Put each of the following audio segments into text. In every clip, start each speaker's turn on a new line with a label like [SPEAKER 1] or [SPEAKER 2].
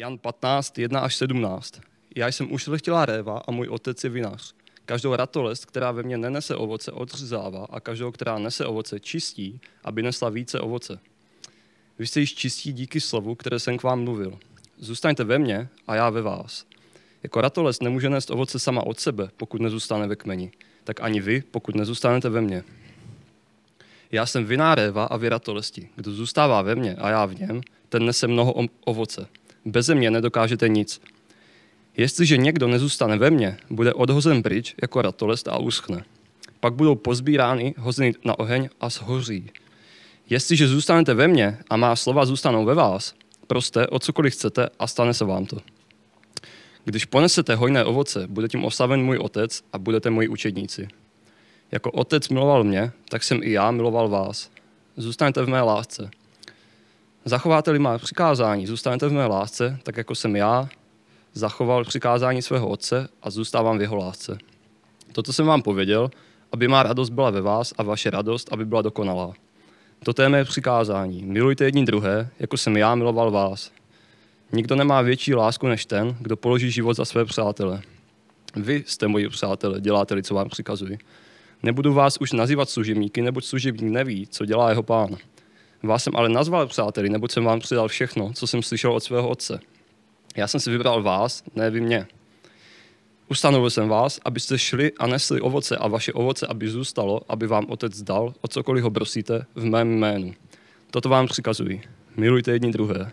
[SPEAKER 1] Jan 15, 1 až 17. Já jsem ušlechtilá réva a můj otec je vinař. Každou ratolest, která ve mně nenese ovoce, odřezává a každou, která nese ovoce, čistí, aby nesla více ovoce. Vy jste již čistí díky slovu, které jsem k vám mluvil. Zůstaňte ve mně a já ve vás. Jako ratolest nemůže nést ovoce sama od sebe, pokud nezůstane ve kmeni. Tak ani vy, pokud nezůstanete ve mně. Já jsem viná réva a vy ratolesti. Kdo zůstává ve mně a já v něm, ten nese mnoho ovoce. Beze mě nedokážete nic. Jestliže někdo nezůstane ve mně, bude odhozen pryč jako ratolest a uschne. Pak budou pozbírány, hozeny na oheň a shoří. Jestliže zůstanete ve mně a má slova zůstanou ve vás, proste o cokoliv chcete a stane se vám to. Když ponesete hojné ovoce, bude tím oslaven můj otec a budete moji učedníci. Jako otec miloval mě, tak jsem i já miloval vás. Zůstaňte v mé lásce. Zachováte-li má přikázání, zůstanete v mé lásce, tak jako jsem já zachoval přikázání svého otce a zůstávám v jeho lásce. Toto jsem vám pověděl, aby má radost byla ve vás a vaše radost, aby byla dokonalá. Toto je mé přikázání. Milujte jedni druhé, jako jsem já miloval vás. Nikdo nemá větší lásku než ten, kdo položí život za své přátele. Vy jste moji přátelé, děláte-li, co vám přikazuji. Nebudu vás už nazývat služebníky, neboť služebník neví, co dělá jeho pán. Vás jsem ale nazval přáteli, neboť jsem vám přidal všechno, co jsem slyšel od svého otce. Já jsem si vybral vás, ne vy mě. Ustanovil jsem vás, abyste šli a nesli ovoce a vaše ovoce, aby zůstalo, aby vám otec dal, o cokoliv ho prosíte, v mém jménu. Toto vám přikazuji. Milujte jedni druhé.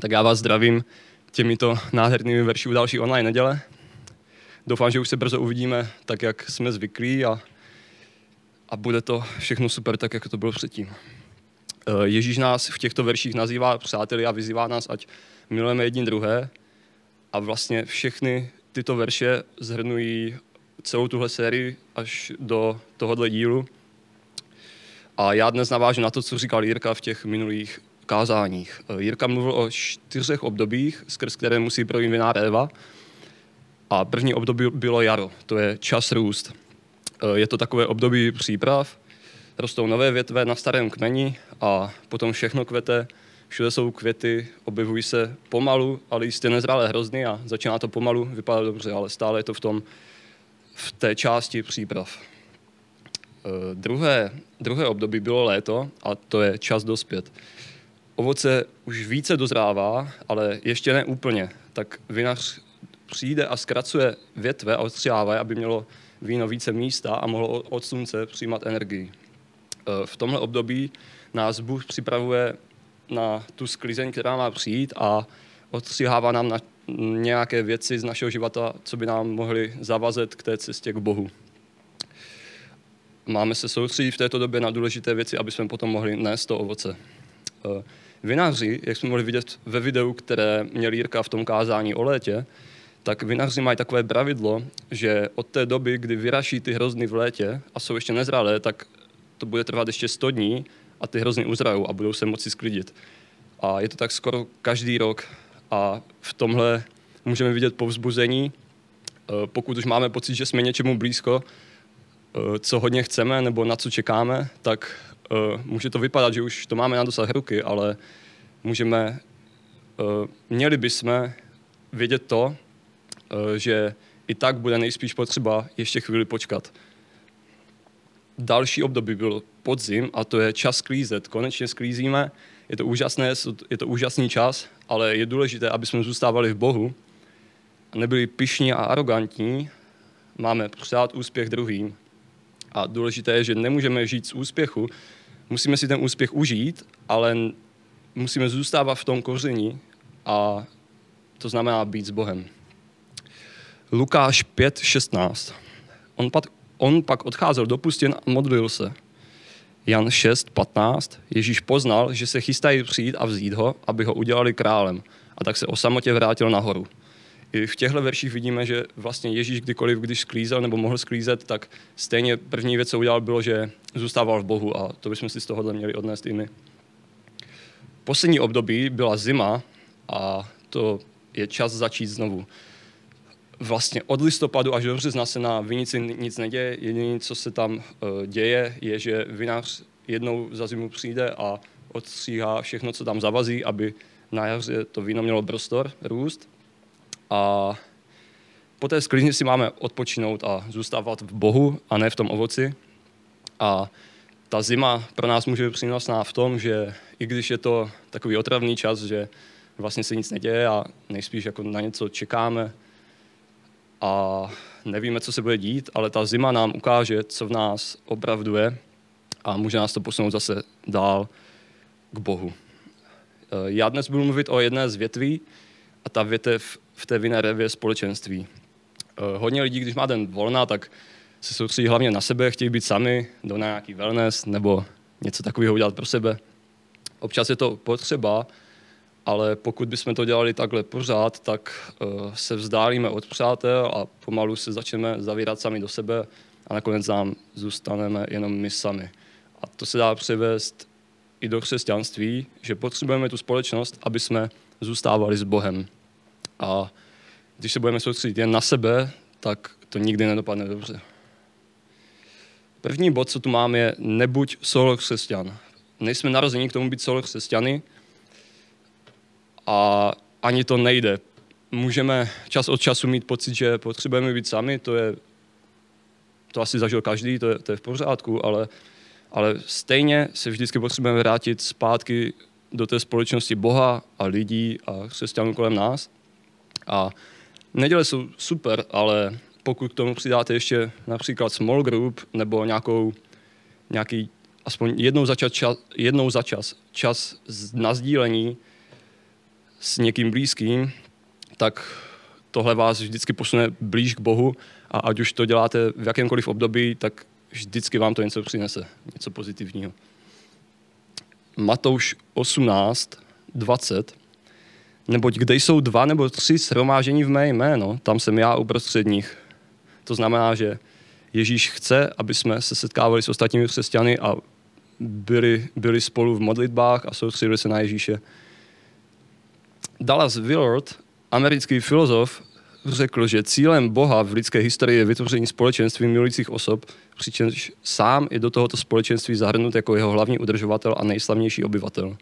[SPEAKER 1] Tak já vás zdravím těmito nádhernými verši u další online neděle. Doufám, že už se brzo uvidíme tak, jak jsme zvyklí a, a bude to všechno super, tak, jak to bylo předtím. Eh, Ježíš nás v těchto verších nazývá přáteli a vyzývá nás, ať milujeme jedni druhé. A vlastně všechny tyto verše zhrnují celou tuhle sérii až do tohohle dílu. A já dnes navážu na to, co říkal Jirka v těch minulých kázáních. Eh, Jirka mluvil o čtyřech obdobích, skrz které musí projít viná Eva. A první období bylo jaro, to je čas růst. Eh, je to takové období příprav, rostou nové větve na starém kmeni a potom všechno kvete, všude jsou květy, objevují se pomalu, ale jistě nezralé hrozny a začíná to pomalu vypadat dobře, ale stále je to v, tom, v té části příprav. E, druhé, druhé období bylo léto a to je čas dospět. Ovoce už více dozrává, ale ještě ne úplně. Tak vinař přijde a zkracuje větve a odstřihává, aby mělo víno více místa a mohlo od slunce přijímat energii. E, v tomhle období nás Bůh připravuje na tu sklizeň, která má přijít a odstřihává nám na nějaké věci z našeho života, co by nám mohly zavazet k té cestě k Bohu. Máme se soustředit v této době na důležité věci, aby jsme potom mohli nést to ovoce. E, vinaři, jak jsme mohli vidět ve videu, které měl Jirka v tom kázání o létě, tak vinaři mají takové pravidlo, že od té doby, kdy vyraší ty hrozny v létě a jsou ještě nezralé, tak to bude trvat ještě 100 dní a ty hrozny uzrajou a budou se moci sklidit. A je to tak skoro každý rok a v tomhle můžeme vidět povzbuzení, eh, pokud už máme pocit, že jsme něčemu blízko, eh, co hodně chceme nebo na co čekáme, tak eh, může to vypadat, že už to máme na dosah ruky, ale můžeme, měli bychom vědět to, že i tak bude nejspíš potřeba ještě chvíli počkat. Další období byl podzim a to je čas sklízet. Konečně sklízíme, je to úžasné, je to úžasný čas, ale je důležité, aby jsme zůstávali v Bohu a nebyli pišní a arrogantní. Máme přát úspěch druhým. A důležité je, že nemůžeme žít z úspěchu, musíme si ten úspěch užít, ale musíme zůstávat v tom koření a to znamená být s Bohem. Lukáš 5.16. On, on pak odcházel do pustin a modlil se. Jan 6.15. Ježíš poznal, že se chystají přijít a vzít ho, aby ho udělali králem. A tak se o samotě vrátil nahoru. I v těchto verších vidíme, že vlastně Ježíš kdykoliv, když sklízel nebo mohl sklízet, tak stejně první věc, co udělal, bylo, že zůstával v Bohu a to bychom si z tohohle měli odnést i my. Poslední období byla zima a to je čas začít znovu vlastně od listopadu až do března se na vinici nic neděje. Jediné, co se tam uh, děje, je, že vinař jednou za zimu přijde a odstříhá všechno, co tam zavazí, aby na jaře to víno mělo prostor, růst a po té sklizni si máme odpočinout a zůstávat v Bohu a ne v tom ovoci. A ta zima pro nás může být přínosná v tom, že i když je to takový otravný čas, že vlastně se nic neděje a nejspíš jako na něco čekáme a nevíme, co se bude dít, ale ta zima nám ukáže, co v nás opravdu je a může nás to posunout zase dál k Bohu. Eh, já dnes budu mluvit o jedné z větví a ta větev v té vinné revě společenství. Eh, hodně lidí, když má den volna, tak se soustředí hlavně na sebe, chtějí být sami, do nějaký wellness nebo něco takového udělat pro sebe. Občas je to potřeba, ale pokud bychom to dělali takhle pořád, tak uh, se vzdálíme od přátel a pomalu se začneme zavírat sami do sebe a nakonec nám zůstaneme jenom my sami. A to se dá převést i do křesťanství, že potřebujeme tu společnost, aby jsme zůstávali s Bohem. A když se budeme soustředit jen na sebe, tak to nikdy nedopadne dobře. První bod, co tu mám, je nebuď solo křesťan. Nejsme narození k tomu být solo křesťany a ani to nejde. Můžeme čas od času mít pocit, že potřebujeme být sami, to je, to asi zažil každý, to je, to je v pořádku, ale, ale stejně se vždycky potřebujeme vrátit zpátky do té společnosti Boha a lidí a křesťanů kolem nás. A neděle jsou super, ale pokud k tomu přidáte ještě například small group nebo nějakou, nějaký aspoň jednou za čas, jednou za čas, čas na sdílení s někým blízkým, tak tohle vás vždycky posune blíž k Bohu a ať už to děláte v jakémkoliv období, tak vždycky vám to něco přinese, něco pozitivního. Matouš 18, 20 Neboť kde jsou dva nebo tři shromážení v mé jméno, tam jsem já uprostřed nich. To znamená, že Ježíš chce, aby jsme se setkávali s ostatními křesťany a byli, byli spolu v modlitbách a soustředili se na Ježíše. Dallas Willard, americký filozof, řekl, že cílem Boha v lidské historii je vytvoření společenství milujících osob, přičemž sám je do tohoto společenství zahrnut jako jeho hlavní udržovatel a nejslavnější obyvatel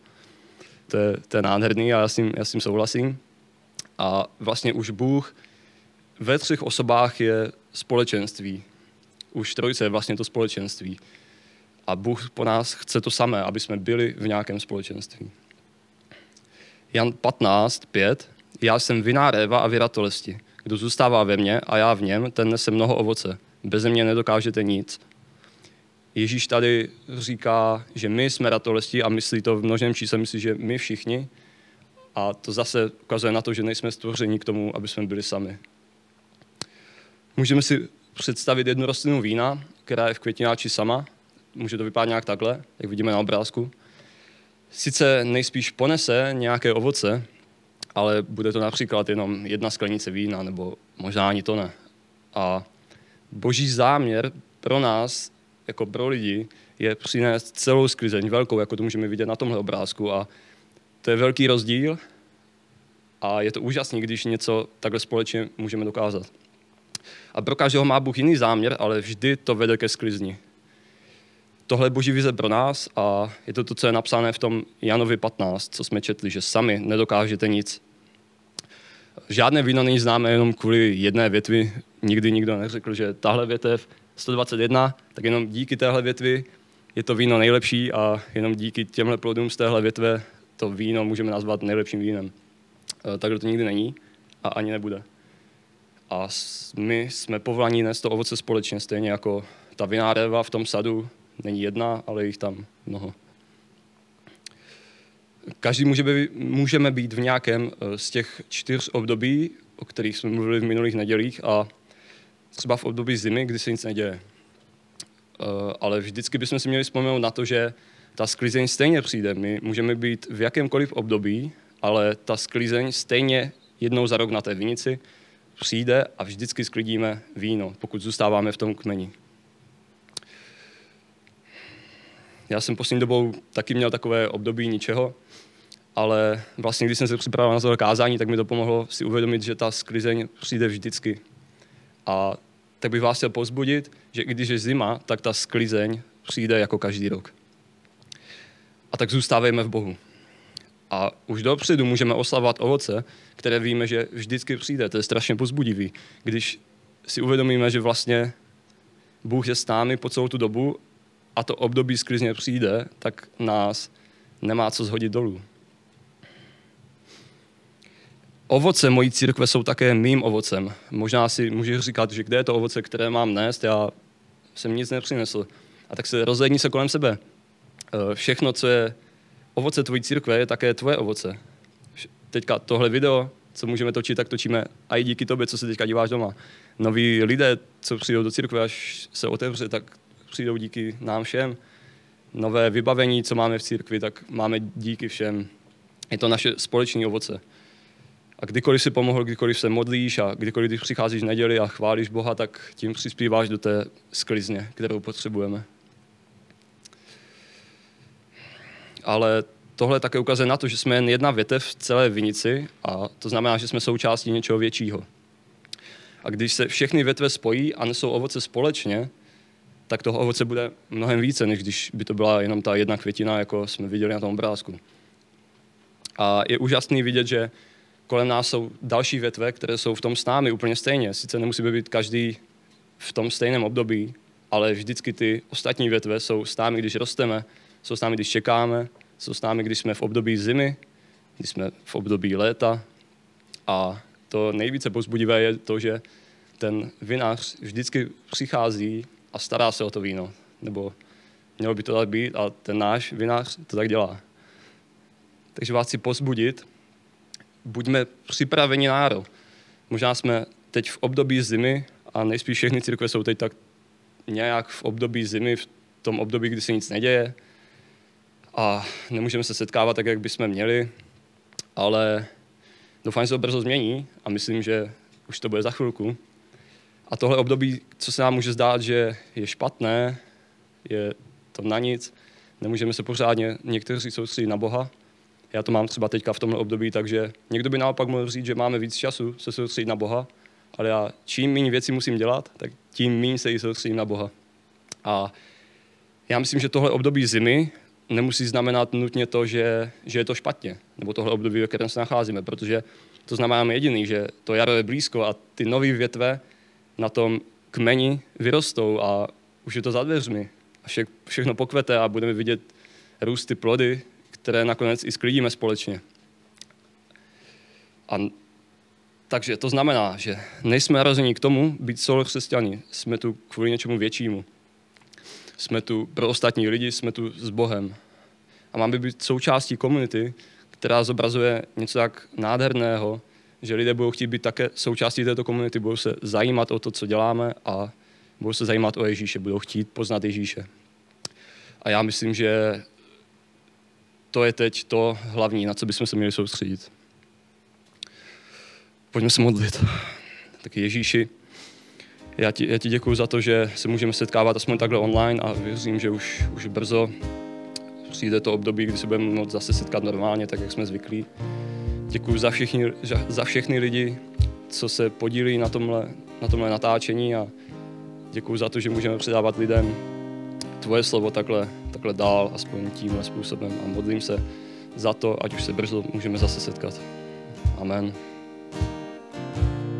[SPEAKER 1] to je, to je nádherný a já s, tím, já s tím souhlasím. A vlastně už Bůh ve třech osobách je společenství. Už trojice je vlastně to společenství. A Bůh po nás chce to samé, aby jsme byli v nějakém společenství. Jan 15, 5. Já jsem viná réva a vyratolesti. Kdo zůstává ve mně a já v něm, ten nese mnoho ovoce. Bez mě nedokážete nic. Ježíš tady říká, že my jsme ratolesti a myslí to v množném čísle, myslí, že my všichni. A to zase ukazuje na to, že nejsme stvoření k tomu, aby jsme byli sami. Můžeme si představit jednu rostlinu vína, která je v květináči sama. Může to vypadat nějak takhle, jak vidíme na obrázku. Sice nejspíš ponese nějaké ovoce, ale bude to například jenom jedna sklenice vína, nebo možná ani to ne. A boží záměr pro nás jako pro lidi je přinést celou sklizeň, velkou, jako to můžeme vidět na tomhle obrázku. A to je velký rozdíl a je to úžasné, když něco takhle společně můžeme dokázat. A pro každého má Bůh jiný záměr, ale vždy to vede ke sklizni. Tohle je boží vize pro nás a je to to, co je napsané v tom Janovi 15, co jsme četli, že sami nedokážete nic. Žádné víno není známé jenom kvůli jedné větvi. Nikdy nikdo neřekl, že tahle větev 121, tak jenom díky téhle větvi je to víno nejlepší a jenom díky těmhle plodům z téhle větve to víno můžeme nazvat nejlepším vínem. E, takhle to nikdy není a ani nebude. A my jsme povolaní nést to ovoce společně, stejně jako ta vináreva v tom sadu není jedna, ale jich tam mnoho. Každý může být, můžeme být v nějakém e, z těch čtyř období, o kterých jsme mluvili v minulých nedělích a třeba v období zimy, kdy se nic neděje. Uh, ale vždycky bychom si měli vzpomenout na to, že ta sklizeň stejně přijde. My můžeme být v jakémkoliv období, ale ta sklizeň stejně jednou za rok na té vinici přijde a vždycky sklidíme víno, pokud zůstáváme v tom kmeni. Já jsem poslední dobou taky měl takové období ničeho, ale vlastně, když jsem se připravil na to kázání, tak mi to pomohlo si uvědomit, že ta sklizeň přijde vždycky. A tak bych vás chtěl pozbudit, že i když je zima, tak ta sklizeň přijde jako každý rok. A tak zůstávejme v Bohu. A už dopředu můžeme oslavovat ovoce, které víme, že vždycky přijde. To je strašně pozbudivý. Když si uvědomíme, že vlastně Bůh je s námi po celou tu dobu a to období sklizně přijde, tak nás nemá co zhodit dolů. Ovoce mojí církve jsou také mým ovocem. Možná si můžeš říkat, že kde je to ovoce, které mám nést, já jsem nic nepřinesl. A tak se rozhledni se kolem sebe. Eh, všechno, co je ovoce tvojí církve, je také tvoje ovoce. Teďka tohle video, co můžeme točit, tak točíme a i díky tobě, co se teďka díváš doma. Noví lidé, co přijdou do církve, až se otevře, tak přijdou díky nám všem. Nové vybavení, co máme v církvi, tak máme díky všem. Je to naše společné ovoce. A kdykoliv si pomohl, kdykoliv se modlíš a kdykoliv když přicházíš v neděli a chválíš Boha, tak tím přispíváš do té sklizně, kterou potřebujeme. Ale tohle také ukazuje na to, že jsme jen jedna větev v celé vinici a to znamená, že jsme součástí něčeho většího. A když se všechny větve spojí a nesou ovoce společně, tak toho ovoce bude mnohem více, než když by to byla jenom ta jedna květina, jako jsme viděli na tom obrázku. A je úžasný vidět, že kolem nás jsou další větve, které jsou v tom s námi úplně stejně. Sice nemusí být každý v tom stejném období, ale vždycky ty ostatní větve jsou s námi, když rosteme, jsou s námi, když čekáme, jsou s námi, když jsme v období zimy, když jsme v období léta. A to nejvíce pozbudivé je to, že ten vinař vždycky přichází a stará se o to víno. Nebo mělo by to tak být a ten náš vinař to tak dělá. Takže vás chci pozbudit, buďme připraveni náro. Možná jsme teď v období zimy a nejspíš všechny církve jsou teď tak nějak v období zimy, v tom období, kdy se nic neděje a nemůžeme se setkávat tak, jak bychom měli, ale doufám, že se to brzo změní a myslím, že už to bude za chvilku. A tohle období, co se nám může zdát, že je špatné, je to na nic, nemůžeme se pořádně někteří soustředit na Boha, já to mám třeba teďka v tomhle období, takže někdo by naopak mohl říct, že máme víc času se soustředit na Boha, ale já čím méně věcí musím dělat, tak tím méně se i soustředím na Boha. A já myslím, že tohle období zimy nemusí znamenat nutně to, že, že je to špatně, nebo tohle období, ve kterém se nacházíme, protože to znamená jediný, že to jaro je blízko a ty nové větve na tom kmeni vyrostou a už je to za dveřmi. A vše, všechno pokvete a budeme vidět růsty plody, které nakonec i sklidíme společně. A takže to znamená, že nejsme narození k tomu být solo křesťani. Jsme tu kvůli něčemu většímu. Jsme tu pro ostatní lidi, jsme tu s Bohem. A máme být součástí komunity, která zobrazuje něco tak nádherného, že lidé budou chtít být také součástí této komunity, budou se zajímat o to, co děláme a budou se zajímat o Ježíše, budou chtít poznat Ježíše. A já myslím, že to je teď to hlavní, na co bychom se měli soustředit. Pojďme se modlit. Tak Ježíši, já ti, já ti děkuji za to, že se můžeme setkávat aspoň takhle online a věřím, že už, už brzo přijde to období, kdy se budeme moct zase setkat normálně, tak jak jsme zvyklí. Děkuji za, všichni, za všechny lidi, co se podílí na tomhle, na tomhle natáčení a děkuji za to, že můžeme předávat lidem tvoje slovo takhle, takhle dál, aspoň tímhle způsobem a modlím se za to, ať už se brzo můžeme zase setkat. Amen.